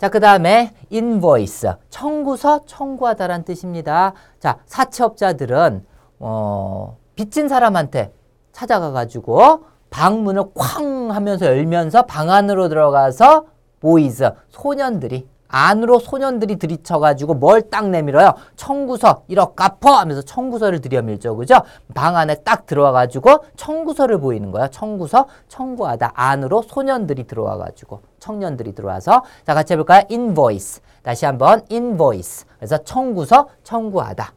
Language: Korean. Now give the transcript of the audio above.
자, 그 다음에 invoice, 청구서 청구하다란 뜻입니다. 자, 사채업자들은 어, 빚진 사람한테 찾아가가지고 방문을 쾅 하면서 열면서 방 안으로 들어가서 보이즈, 소년들이 안으로 소년들이 들이쳐가지고 뭘 딱 내밀어요. 청구서 1억 갚어 하면서 청구서를 들여밀죠. 그죠? 방 안에 딱 들어와가지고 청구서를 보이는 거야. 청구서 청구하다. 안으로 소년들이 들어와가지고 청년들이 들어와서 자 같이 해볼까요? invoice. 다시 한번 invoice. 그래서 청구서 청구하다.